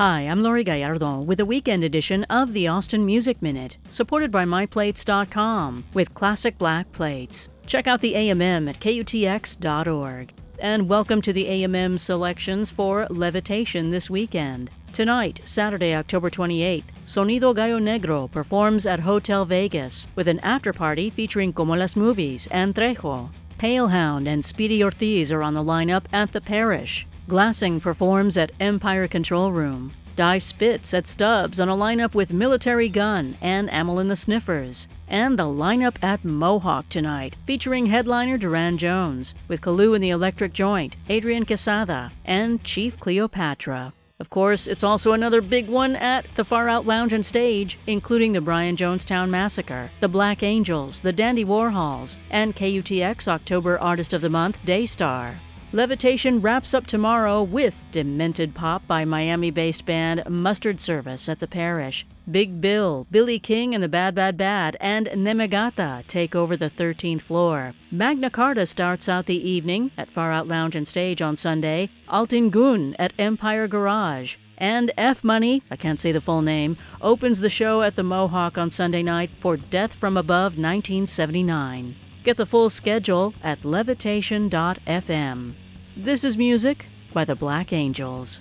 Hi, I'm Laurie Gallardo with a weekend edition of the Austin Music Minute, supported by MyPlates.com with classic black plates. Check out the AMM at KUTX.org. And welcome to the AMM selections for Levitation this weekend. Tonight, Saturday, October 28th, Sonido Gallo Negro performs at Hotel Vegas with an after party featuring Como las Movies and Trejo. Palehound and Speedy Ortiz are on the lineup at the Parish. Glassing performs at Empire Control Room. Die Spitz at Stubbs on a lineup with Militarie Gun and Amyl and the Sniffers. And the lineup at Mohawk tonight, featuring headliner Durand Jones, with Kalu and the Electric Joint, Adrian Quesada, and Chief Cleopatra. Of course, it's also another big one at the Far Out Lounge and Stage, including the Brian Jonestown Massacre, the Black Angels, the Dandy Warhols, and KUTX October Artist of the Month Daystar. Levitation wraps up tomorrow with Demented Pop by Miami based band Mustard Service at the Parish. Big Bill, Billy King and the Bad Bad Bad, and Nemegata take over the 13th floor. Magna Carda starts out the evening at Far Out Lounge and Stage on Sunday, Altin Gün at Empire Garage. And F Money, I can't say the full name, opens the show at the Mohawk on Sunday night for Death from Above 1979. Get the full schedule at levitation.fm. This is music by the Black Angels.